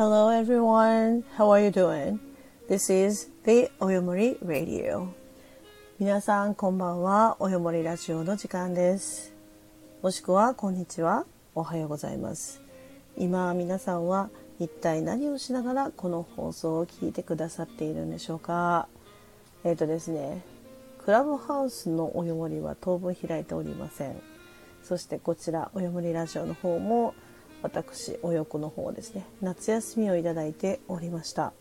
Hello everyone, how are you doing? This is the およもり Radio. 皆さんこんばんは、およもりラジオの時間です。もしくはこんにちは、おはようございます。今皆さんは一体何をしながらこの放送を聞いてくださっているんでしょうかえっ、ー、とですね、クラブハウスのおよもりは当分開いておりません。そしてこちらおよもりラジオの方も私お横の方ですね。夏休みをいただいておりました。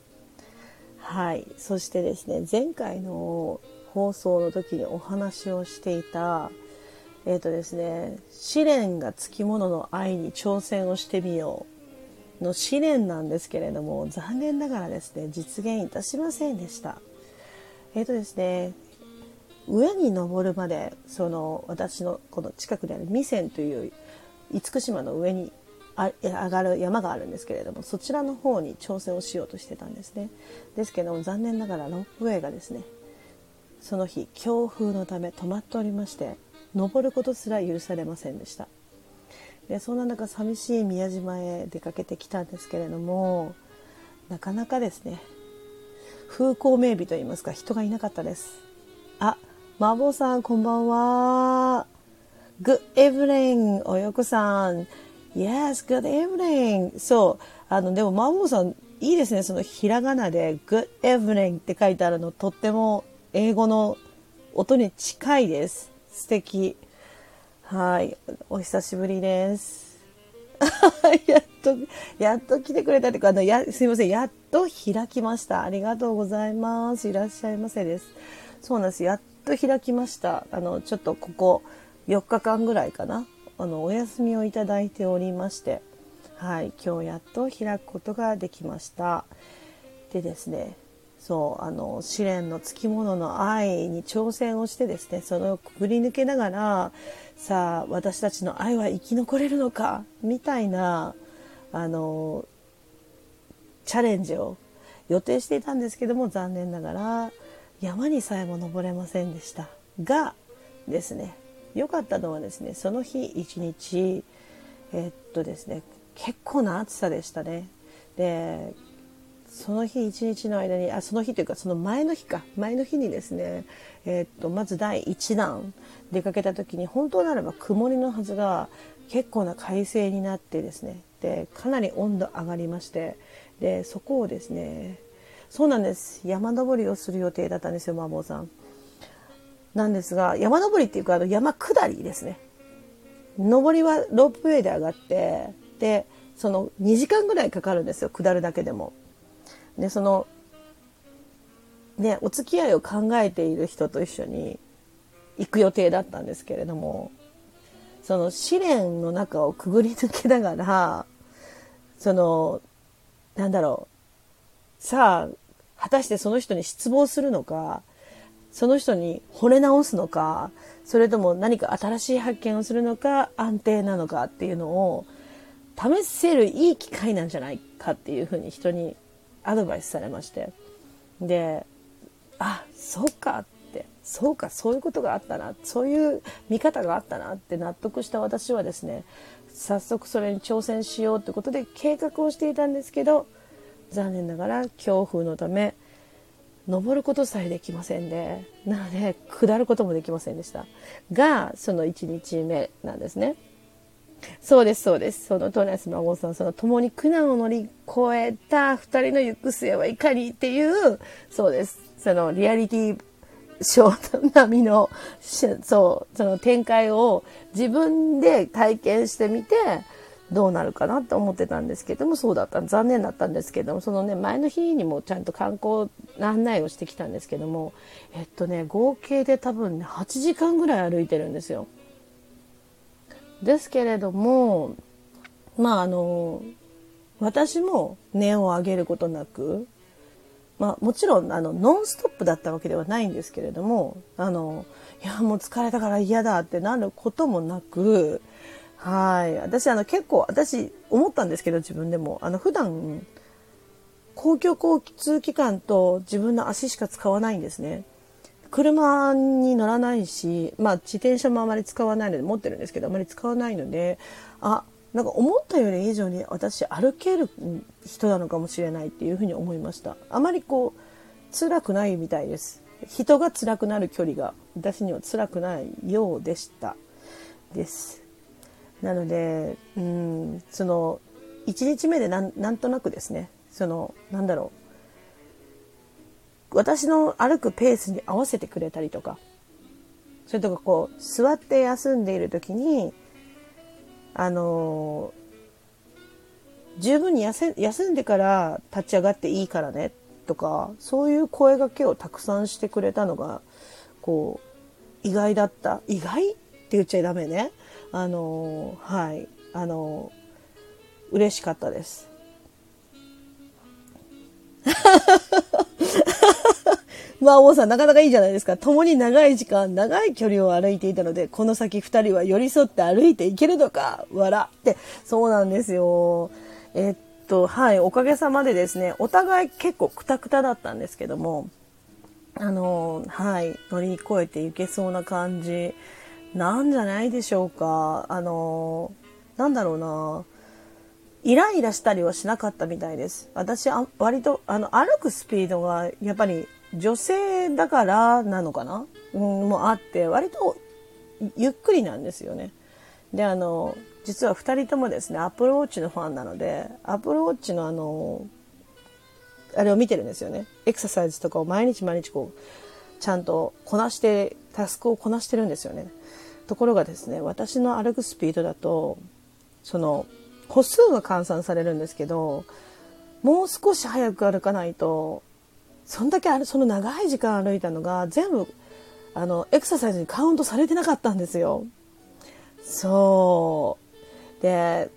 はい。そしてですね前回の放送の時にお話をしていたえっ、ー、とですね試練がつきものの愛に挑戦をしてみようの試練なんですけれども残念ながらですね実現いたしませんでした。えっ、ー、とですね上に登るまでその私のこの近くにある弥山という厳島の上に上がる山があるんですけれどもそちらの方に挑戦をしようとしてたんですねですけども残念ながらロープウェイがですねその日強風のため止まっておりまして登ることすら許されませんでしたでそんな中寂しい宮島へ出かけてきたんですけれどもなかなかですね風光明媚といいますか人がいなかったですあマーボさん、こんばんは。Good evening, およこさん。Yes, good evening. そう。あの、でも、マーボーさん、いいですね。そのひらがなで Good evening って書いてあるの、とっても英語の音に近いです。素敵。はい。お久しぶりです。やっと、やっと来てくれたっていうか、あの、や、すいません。やっと開きました。ありがとうございます。いらっしゃいませです。そうなんです。やっと開きました。あの、ちょっとここ4日間ぐらいかな。あの、お休みをいただいておりまして、はい、今日やっと開くことができました。でですね、そう、あの、試練のつきものの愛に挑戦をしてですね、それをくぐり抜けながら、さあ、私たちの愛は生き残れるのか、みたいな、あの、チャレンジを予定していたんですけども、残念ながら、山にさえも登れませんでしたがですね良かったのはですねその日一日えー、っとですね結構な暑さでしたね。でその日一日の間にあその日というかその前の日か。前の日にですね、えー、っとまず第1弾出かけた時に本当ならば曇りのはずが結構な快晴になってですねでかなり温度上がりましてでそこをですねそうなんです。山登りをする予定だったんですよマーボーさん。なんですが山登りっていうかあの山下りですね。上りはロープウェイで上がってでその2時間ぐらいかかるんですよ下るだけでも。でそのねお付き合いを考えている人と一緒に行く予定だったんですけれどもその試練の中をくぐり抜けながらそのなんだろうさあ、果たしてその人に失望するのか、その人に惚れ直すのか、それとも何か新しい発見をするのか、安定なのかっていうのを試せるいい機会なんじゃないかっていうふうに人にアドバイスされまして。で、あ、そうかって、そうか、そういうことがあったな、そういう見方があったなって納得した私はですね、早速それに挑戦しようってことで計画をしていたんですけど、残念ながら強風のため登ることさえできませんでなので下ることもできませんでした。がその1日目なんですね。そうですそうです。そのトナス孫さんその共に苦難を乗り越えた2人の行く末はいかにっていうそうです。そのリアリティショート並みのそうその展開を自分で体験してみてどうなるかなと思ってたんですけどもそうだった残念だったんですけどもそのね前の日にもちゃんと観光案内をしてきたんですけどもえっとね合計で多分ね8時間ぐらい歩いてるんですよ。ですけれどもまああの私も値を上げることなくまあもちろんあのノンストップだったわけではないんですけれどもあのいやもう疲れたから嫌だってなることもなくはい。私、あの、結構、私、思ったんですけど、自分でも。あの、普段、公共交通機関と自分の足しか使わないんですね。車に乗らないし、まあ、自転車もあまり使わないので、持ってるんですけど、あまり使わないので、あ、なんか思ったより以上に私歩ける人なのかもしれないっていうふうに思いましたあまりこう辛くないみたいです人が辛くなる距離が私には辛くないようでしたですなのでうんその1日目でなんなんとなくですねそのなんだろう。私の歩くペースに合わせてくれたりとかそれとかこう座って休んでいる時にあの十分に休んでから立ち上がっていいからねとかそういう声がけをたくさんしてくれたのがこう意外だった。意外って言っちゃダメね。あのはいあの嬉しかったです まあ、王さん、なかなかいいじゃないですか。共に長い時間、長い距離を歩いていたので、この先二人は寄り添って歩いていけるのか、笑って。そうなんですよ。えっと、はい、おかげさまでですね、お互い結構クタクタだったんですけども、あの、はい、乗り越えていけそうな感じ、なんじゃないでしょうか。あの、なんだろうな。イライラしたりはしなかったみたいです。私、あ割と、あの、歩くスピードが、やっぱり女性だからなのかな、うん、もあって割とゆっくりなんですよね。であの実は2人ともですねアップルウォッチのファンなのでアップルウォッチのあのあれを見てるんですよねエクササイズとかを毎日毎日こうちゃんとこなしてタスクをこなしてるんですよねところがですね私の歩くスピードだとその歩数が換算されるんですけどもう少し早く歩かないとそんだけその長い時間歩いたのが全部あのエクササイズにカウントされてなかったんですよ。そうで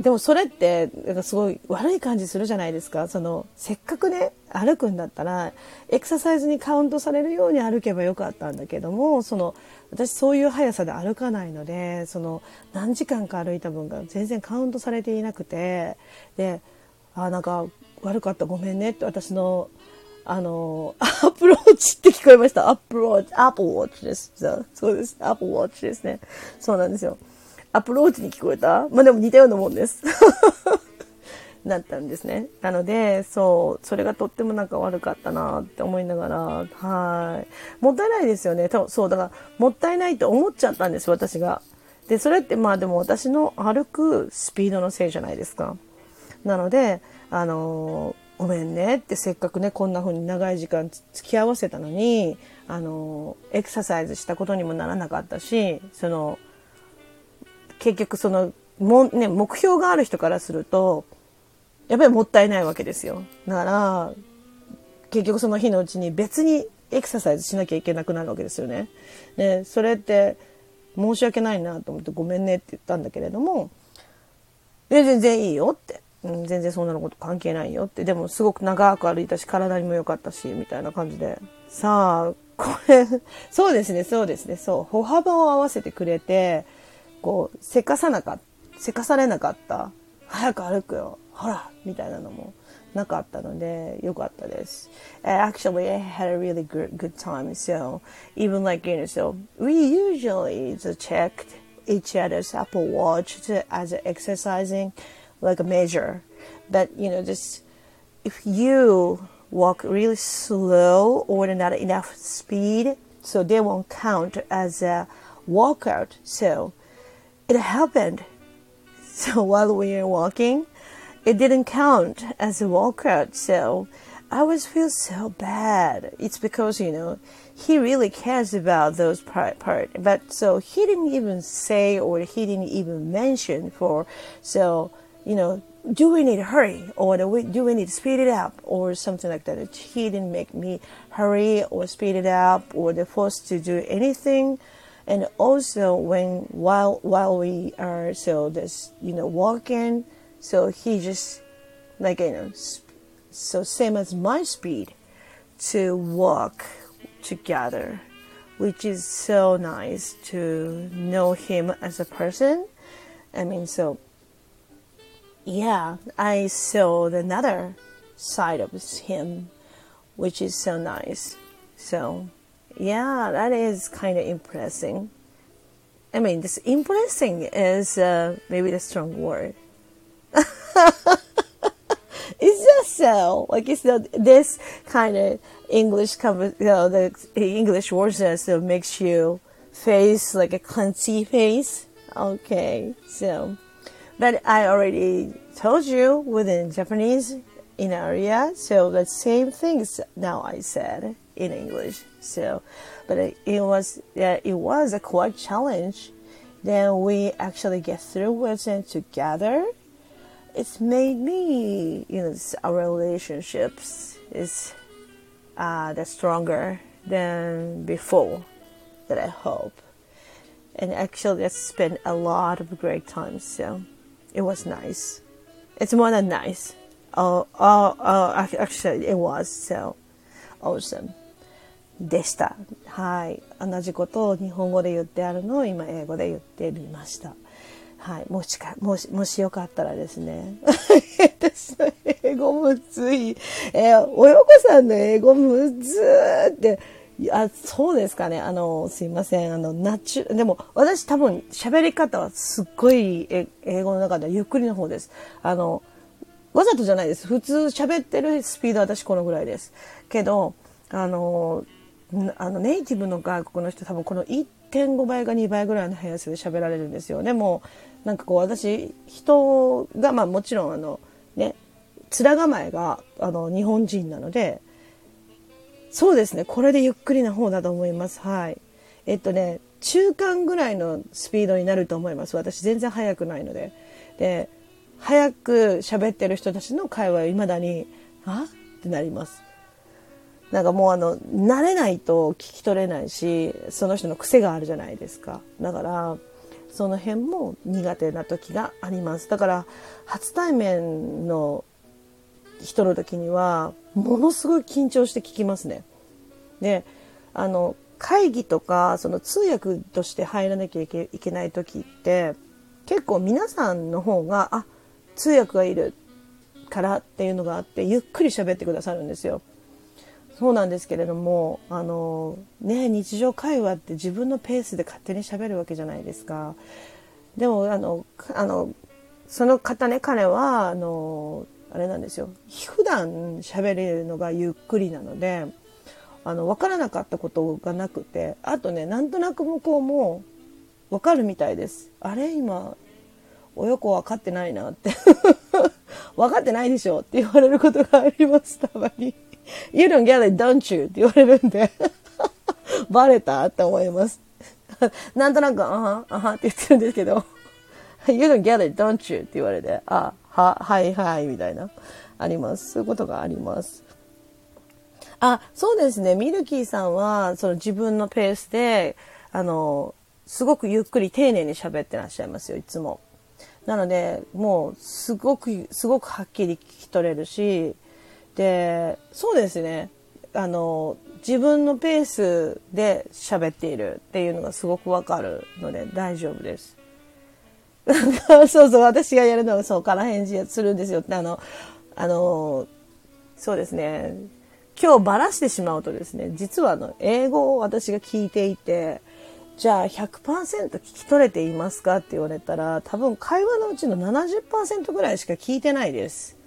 でもそれってなんかすごい悪い感じするじゃないですかそのせっかくね歩くんだったらエクササイズにカウントされるように歩けばよかったんだけどもその私そういう速さで歩かないのでその何時間か歩いた分が全然カウントされていなくてであなんか悪かったごめんねって私のあの、アップローチって聞こえました。アップローチ、アップウォッチです。そうです。アップウォッチですね。そうなんですよ。アプローチに聞こえた？まあでも似たようなもんです。なったんですね。なので、そう、それがとってもなんか悪かったなって思いながら、はい。もったいないですよね。そう、だから、もったいないと思っちゃったんです、私が。で、それってまあでも私の歩くスピードのせいじゃないですか。なので、あのごめんねってせっかくねこんな風に長い時間付き合わせたのにあのエクササイズしたことにもならなかったしその結局そのも、ね、目標がある人からするとやっぱりもったいないわけですよだから結局その日のうちに別にエクササイズしなきゃいけなくなるわけですよね。でそれって申し訳ないなと思ってごめんねって言ったんだけれども全然いいよってうん、全然そんなのこと関係ないよって。でもすごく長く歩いたし、体にも良かったし、みたいな感じで。さあ、これ、そうですね、そうですね、そう。歩幅を合わせてくれて、こう、せかさなかった、せかされなかった。早く歩くよ。ほらみたいなのもなかったので、良かったです。Actually, I had a really good, good time. So, even like, you know, so we usually checked each other's Apple Watch as exercising. like a measure. But you know, just if you walk really slow or not enough speed, so they won't count as a walkout. So it happened. So while we were walking, it didn't count as a walkout. So I always feel so bad. It's because you know he really cares about those part part. But so he didn't even say or he didn't even mention for so you know, do we need to hurry or do we, do we need to speed it up or something like that? He didn't make me hurry or speed it up or the force to do anything. And also when while while we are so this you know walking, so he just like you know so same as my speed to walk together, which is so nice to know him as a person. I mean so yeah, I saw another side of him, which is so nice. So, yeah, that is kind of impressing. I mean, this impressing is uh, maybe the strong word. it's just so like it's the, this kind of English cover, you know, the English words that so makes you face like a clenchy face. Okay, so but I already told you within Japanese in area, so the same things now I said in English. So, but it, was it was a quite challenge. Then we actually get through with it together. It's made me, you know, our relationships is uh, the stronger than before. That I hope, and actually, I spent a lot of great times. So, it was nice. It's more than nice. Oh, oh, oh actually, it was so awesome. でした。はい。同じことを日本語で言ってあるのを今英語で言ってみました。はい。もしか、もし、もしよかったらですね。私の英語むずい。えー、およこさんの英語むずーって。いや、そうですかね。あの、すいません。あの、ナチュ、でも、私多分喋り方はすっごい英語の中ではゆっくりの方です。あの、わざとじゃないです。普通喋ってるスピードは私このぐらいです。けど、あの、あのネイティブの外国の人多分この1.5倍か2倍ぐらいの速さで喋られるんですよ。でもなんかこう私人がまあもちろんあのね面構えがあの日本人なのでそうですねこれでゆっくりな方だと思います。はい。えっとね中間ぐらいのスピードになると思います。私全然速くないので。で早く喋ってる人たちの会話は未だに「あってなります。なんかもうあの、慣れないと聞き取れないし、その人の癖があるじゃないですか。だから、その辺も苦手な時があります。だから、初対面の人の時には、ものすごい緊張して聞きますね。で、あの、会議とか、その通訳として入らなきゃいけない時って、結構皆さんの方が、あ、通訳がいるからっていうのがあって、ゆっくり喋ってくださるんですよ。そうなんですけれどもあのね日常会話って自分のペースで勝手にしゃべるわけじゃないですか。でもあのあのその方ね彼はあのあれなんですよ普段喋れるのがゆっくりなのであの分からなかったことがなくてあとねなんとなく向こうも分かるみたいです。あれ今およこ分かってないなって 分かってないでしょって言われることがありますたまに。You don't get it, don't you? って言われるんでバレた？って思います。なんとなく、あは、あはって言ってるんですけど You don't get it, don't you? って言われて、あ、は、はいはい、みたいな、あります。そういうことがあります。あ、そうですね。ミルキーさんは、その自分のペースで、あの、すごくゆっくり丁寧に喋ってらっしゃいますよ、いつも。なので、もう、すごく、すごくはっきり聞き取れるし、でそうですねあの自分のペースで喋っているっていうのがすごくわかるので大丈夫です。そうそう、私がやるのはそう、から返事するんですよって、あの、あの、そうですね。今日ばらしてしまうとですね、実はあの、英語を私が聞いていて、じゃあ100%聞き取れていますかって言われたら、多分会話のうちの70%ぐらいしか聞いてないです。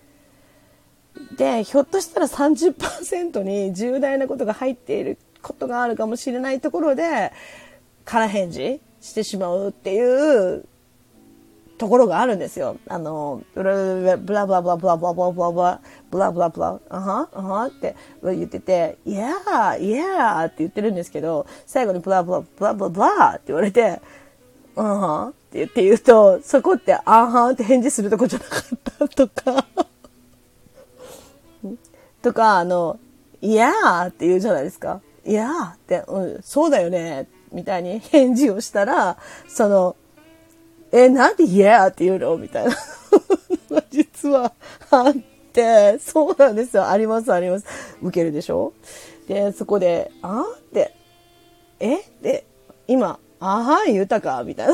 で、ひょっとしたら30%に重大なことが入っていることがあるかもしれないところで、空返事してしまうっていうところがあるんですよ。あの、ブラブラブラブラブラブラブラブラブラブラブラブラブラ、あはあはって言ってて、いやー、いやーって言ってるんですけど、最後にブラブラブラブラブラって言われて、あはって言って言うと、そこってあはって返事するとこじゃなかったとか。とか、あの、いやーって言うじゃないですか。いやーって、うん、そうだよね、みたいに返事をしたら、その、え、なんでいやーって言うの？みたいな 実はあって、そうなんですよ。あります、あります。受けるでしょ？で、そこで、あって、え？で、今、あはん言うたか？みたいな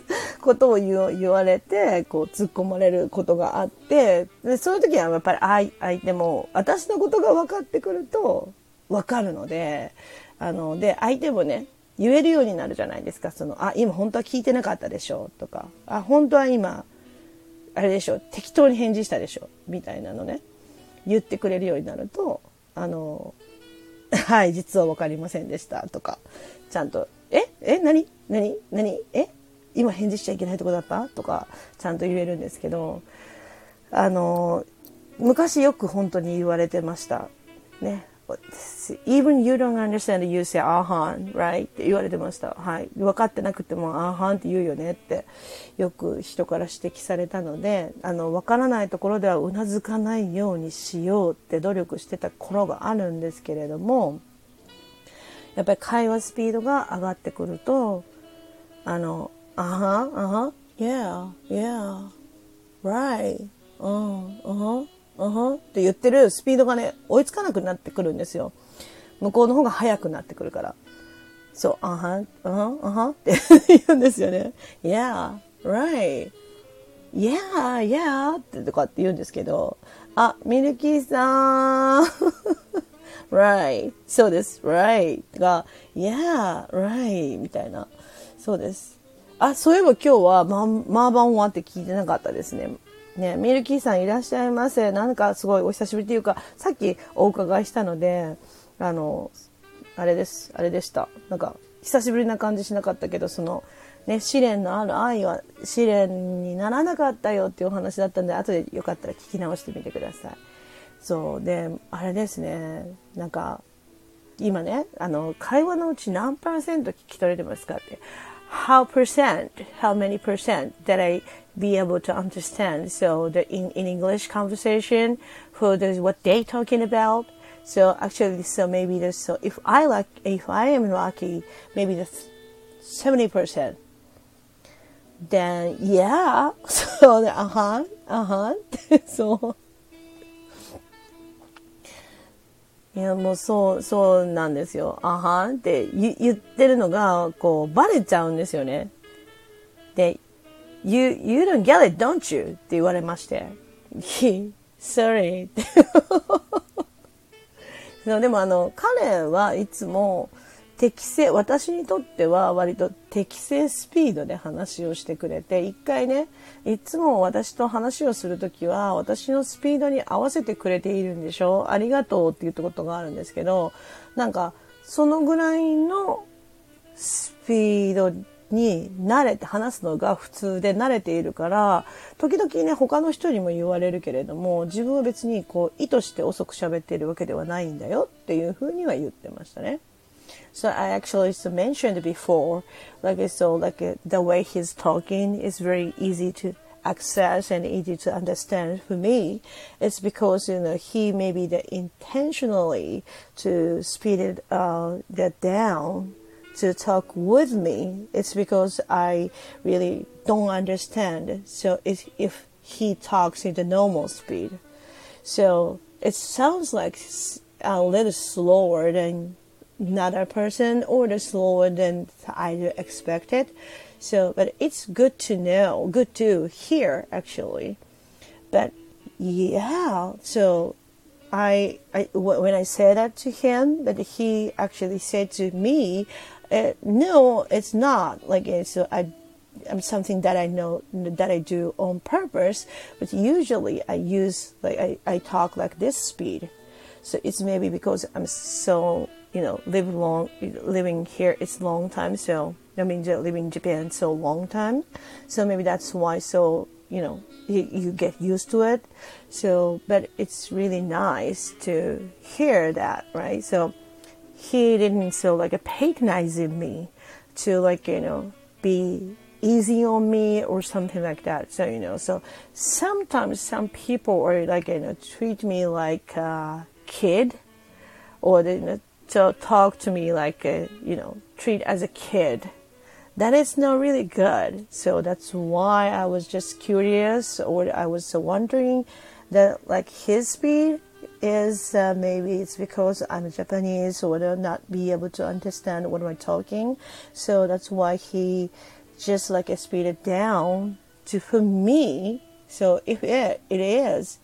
ことを言われて、こう突っ込まれることがあって、でその時はやっぱり相手も私のことが分かってくると分かるので、あの、で、相手もね、言えるようになるじゃないですか。その、あ、今本当は聞いてなかったでしょとか、あ、本当は今、あれでしょ適当に返事したでしょみたいなのね。言ってくれるようになると、あの、はい、実は分かりませんでしたとか、ちゃんと、ええ何？何？何？え？今返事しちゃいけないとこだった？とか、ちゃんと言えるんですけど、あの、昔よく本当に言われてました。ね。even you don't understand you say あはん right? って言われてました。はい。分かってなくてもあはんって言うよね？ってよく人から指摘されたのであの分からないところではうなずかないようにしようって努力してた頃があるんですけれどもやっぱり会話スピードが上がってくるとあのあはんあはん yeah yeah right うんうんうんふんって言ってるスピードがね、追いつかなくなってくるんですよ。向こうの方が速くなってくるから。そう、あはん、あはん、あはんって言うんですよね。Yeah, right. Yeah, yeah ってとかって言うんですけど、あ、ミルキーさん right. そうです。right. が、yeah, right. みたいな。そうです。あ、そういえば今日はママーバンワンって聞いてなかったですね。ね、ミルキーさんいらっしゃいませ。なんかすごいお久しぶりというか、さっきお伺いしたので、あの、あれです、あれでした。なんか、久しぶりな感じしなかったけど、その、ね、試練のある愛は試練にならなかったよっていうお話だったんで、後でよかったら聞き直してみてください。そう。で、あれですね、なんか、今ね、あの、会話のうち何パーセント聞き取れてますかって。How percent, how many percent that I be able to understand. So the in, in English conversation, for the what they talking about. So actually, so maybe there's so if I like if I am lucky, maybe the seventy percent. Then yeah, so uh huh, uh huh. so いや、もうそう、そうなんですよ。あはんって言ってるのが、こう、バレちゃうんですよね。で、You, you don't get it, don't you? って言われまして。Sorry。そうでもあの、彼はいつも適正、私にとっては割と適正スピードで話をしてくれて、一回ね、いつも私と話をするときは、私のスピードに合わせてくれているんでしょありがとうって言ったことがあるんですけど、なんか、そのぐらいのスピードに慣れて話すのが普通で慣れているから、時々ね、他の人にも言われるけれども、自分は別にこう、意図して遅く喋っているわけではないんだよっていうふうには言ってましたね。So I actually mentioned before, like so, like the way he's talking is very easy to access and easy to understand for me. It's because you know he maybe the intentionally to speed it uh, that down to talk with me. It's because I really don't understand. So if, if he talks in the normal speed, so it sounds like a little slower than another person or slower than I expected. So, but it's good to know, good to hear actually. But yeah, so I, I when I said that to him, that he actually said to me, uh, no, it's not like it's uh, I I'm something that I know that I do on purpose, but usually I use like I, I talk like this speed. So it's maybe because I'm so you know live long living here it's long time. So I mean living in Japan so long time. So maybe that's why so you know you, you get used to it. So but it's really nice to hear that right? So he didn't so like patronizing me to like you know be easy on me or something like that. So you know so sometimes some people are like you know treat me like a kid or they you know, to talk to me like a, you know treat as a kid that is not really good. So that's why i was just curious or i was wondering that like his speed is uh, maybe it's because i'm japanese or not be able to understand what i'm talking. So that's why he just like speed it down to for me. So if it, it is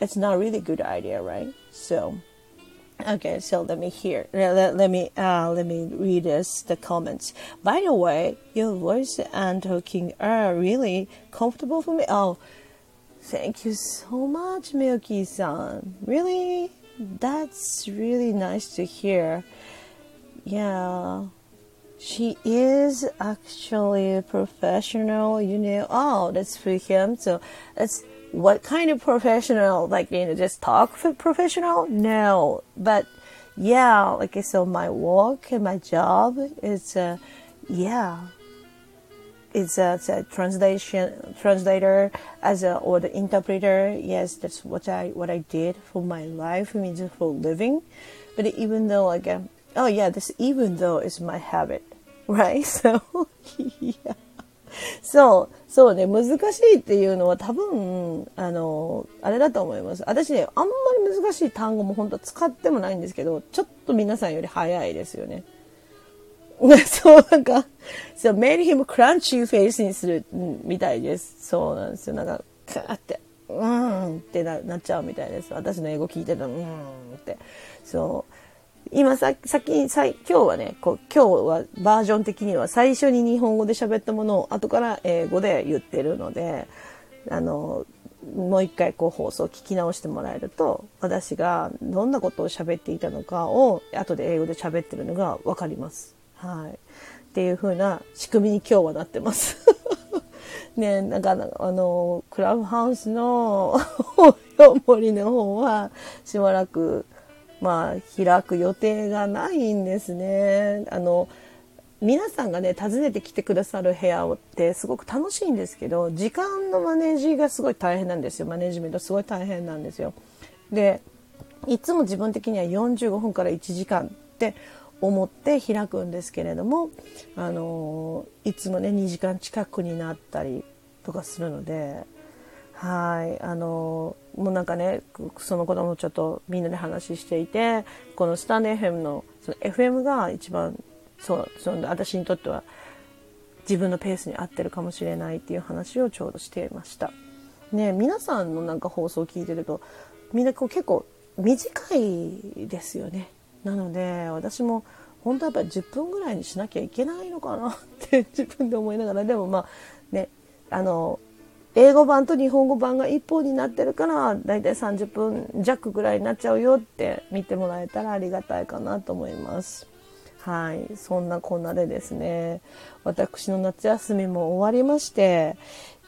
it's not really good idea right? So Okay, so let me hear. Let, let me uh, let me read us the comments. By the way, your voice and talking are really comfortable for me. Oh, thank you so much, Milky-san. Really, that's really nice to hear. Yeah, she is actually a professional. You know, oh, that's for him. So that's what kind of professional? Like, you know, just talk for professional? No. But yeah, like, so my work and my job is, uh, yeah, it's a, it's a translation, translator as a, or the interpreter. Yes, that's what I, what I did for my life, I mean, just for living. But even though, like, uh, oh yeah, this even though is my habit, right? So, yeah. そう、そうね、難しいっていうのは多分、あの、あれだと思います。私ね、あんまり難しい単語も本当は使ってもないんですけど、ちょっと皆さんより早いですよね。そう、なんか、そう、made him crunchy face にするみたいです。そうなんですよ。なんか、カーって、うーんってななっちゃうみたいです。私の英語聞いてたら、うーんって。そう。今さ、先に、さ今日はね、こう、今日はバージョン的には最初に日本語で喋ったものを後から英語で言ってるので、あの、もう一回こう放送を聞き直してもらえると、私がどんなことを喋っていたのかを後で英語で喋ってるのがわかります。はい。っていう風な仕組みに今日はなってます。ね、なんか、あの、クラブハウスの 森の方はしばらくまあ、開く予定がないんですね。あの、皆さんがね、訪ねてきてくださる部屋ってすごく楽しいんですけど、時間のマネージがすごい大変なんですよ。マネジメントすごい大変なんですよ。で、いつも自分的には45分から1時間って思って開くんですけれども、あの、いつもね、2時間近くになったりとかするので、はい。あの、もうなんかね、そのこともちょっとみんなで話していて、このスタンデー FM の、その FM が一番、そう、その私にとっては自分のペースに合ってるかもしれないっていう話をちょうどしていました。ね、皆さんのなんか放送を聞いてると、みんなこう結構短いですよね。なので、私も本当はやっぱり10分ぐらいにしなきゃいけないのかなって自分で思いながら、でもまあね、あの、英語版と日本語版が一方になってるからだいたい30分弱ぐらいになっちゃうよって見てもらえたらありがたいかなと思います。はい。そんなこんなでですね、私の夏休みも終わりまして、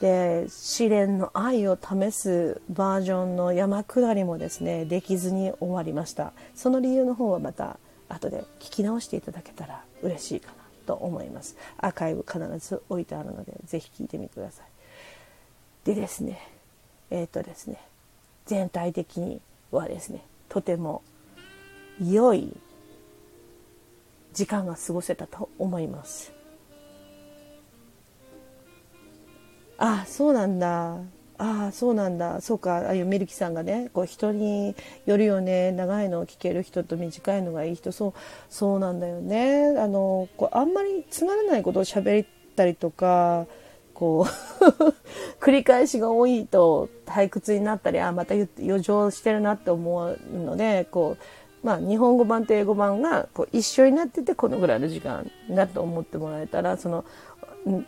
で、試練の愛を試すバージョンの山下りもですね、できずに終わりました。その理由の方はまた後で聞き直していただけたら嬉しいかなと思います。アーカイブ必ず置いてあるので、ぜひ聞いてみてください。でですねえっ、ー、とですね全体的にはですねとても良い時間が過ごせたと思います。あそうなんだ。ああそうなんだ。そうか。ああいうミルキさんがねこう人によるよね。長いのを聞ける人と短いのがいい人。そうそうなんだよね。あのこうあんまりつまらないことを喋ったりとかこう 繰り返しが多いと退屈になったり、あ、また余剰してるなって思うので、こう、まあ、日本語版と英語版がこう一緒になってて、このぐらいの時間だと思ってもらえたら、その、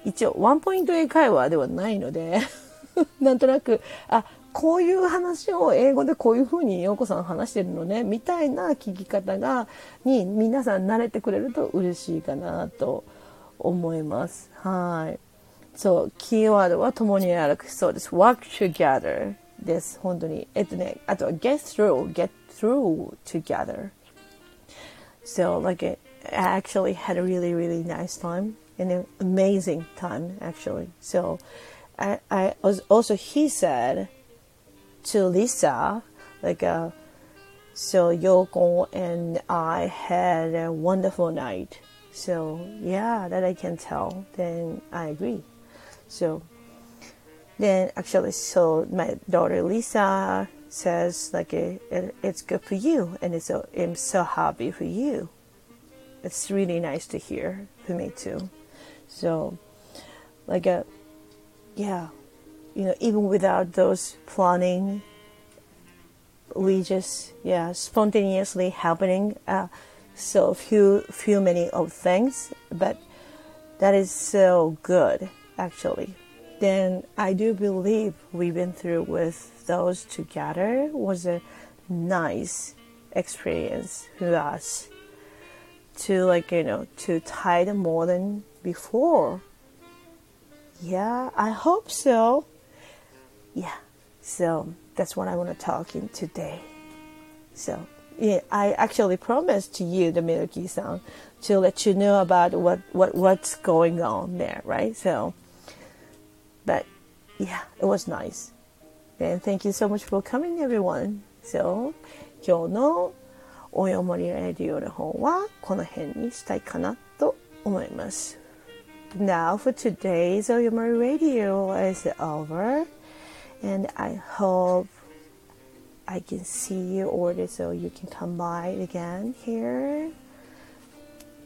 一応、ワンポイント英会話ではないので なんとなく、あ、こういう話を英語でこういうふうに陽子さん話してるのね、みたいな聞き方が、に皆さん慣れてくれると嬉しいかなと思います。はい。そう、キーワードは共に歩くそうです。work together です。本当に。えっとね、あとは get through, get through together. So, like, I actually had a really, really nice time and an amazing time, actually. So, I, I was also, he said to Lisa, like, uh, so Yoko and I had a wonderful night. So, yeah, that I can tell. Then I agree. So then actually, so my daughter Lisa says like it, it, it's good for you, and it's so I'm so happy for you. It's really nice to hear for me too. So, like a, uh, yeah, you know, even without those planning, we just yeah spontaneously happening uh, so few few many of things but that is so good actually. Then i do believe we've been through with those together was a nice experience for us to like you know to tide more than before. Yeah i hope so. Yeah so that's what i want to talk in today. So yeah, I actually promised to you, the Milky-san, to let you know about what, what what's going on there, right? So, but yeah, it was nice. And thank you so much for coming, everyone. So, 今日のおよもりレディオの方はこの辺にしたいかなと思います。Now for today's Oyomori Radio is over and I hope I can see you or so you can come by again here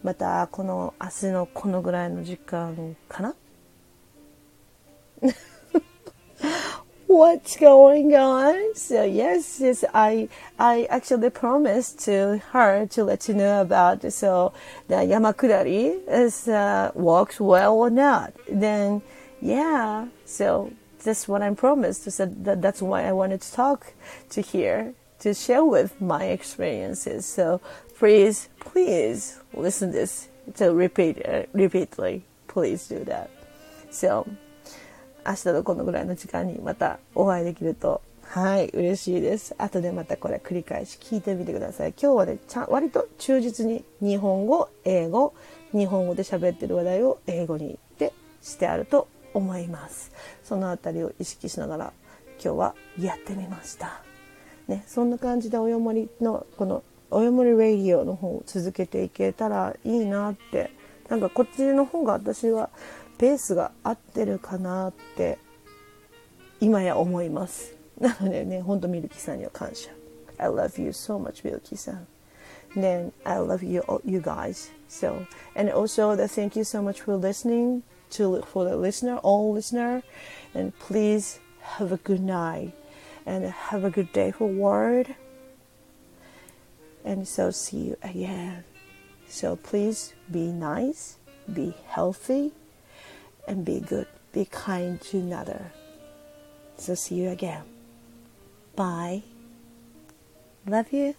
またこの明日のこのぐらいの時間かな What's going on? So yes, yes, I I actually promised to her to let you know about so the Yamakudari is uh, works well or not. Then yeah, so that's what I promised. So that, that's why I wanted to talk to here to share with my experiences. So please, please listen this to repeat uh, repeatedly. Please do that. So 明日のこのぐらいの時間にまたお会いできるとはい嬉しいです。後でまたこれ繰り返し聞いてみてください。今日はねちゃ割と忠実に日本語英語日本語で喋ってる話題を英語にってしてあると思いますその辺りを意識しながら今日はやってみましたねそんな感じでおよもりのこのおよもりラディオの方を続けていけたらいいなってなんかこっちの方が私はペースが合ってるかなって今や思います。なのでねほんとミルキさんには感謝。I love you so much ミルキさん Then I love you you guys. So and also the thank you so much for listening to for the listener all listener. And please have a good night. And have a good day forward. And so see you again. So please be nice be healthy and be good. Be kind to another. So see you again. Bye. Love you.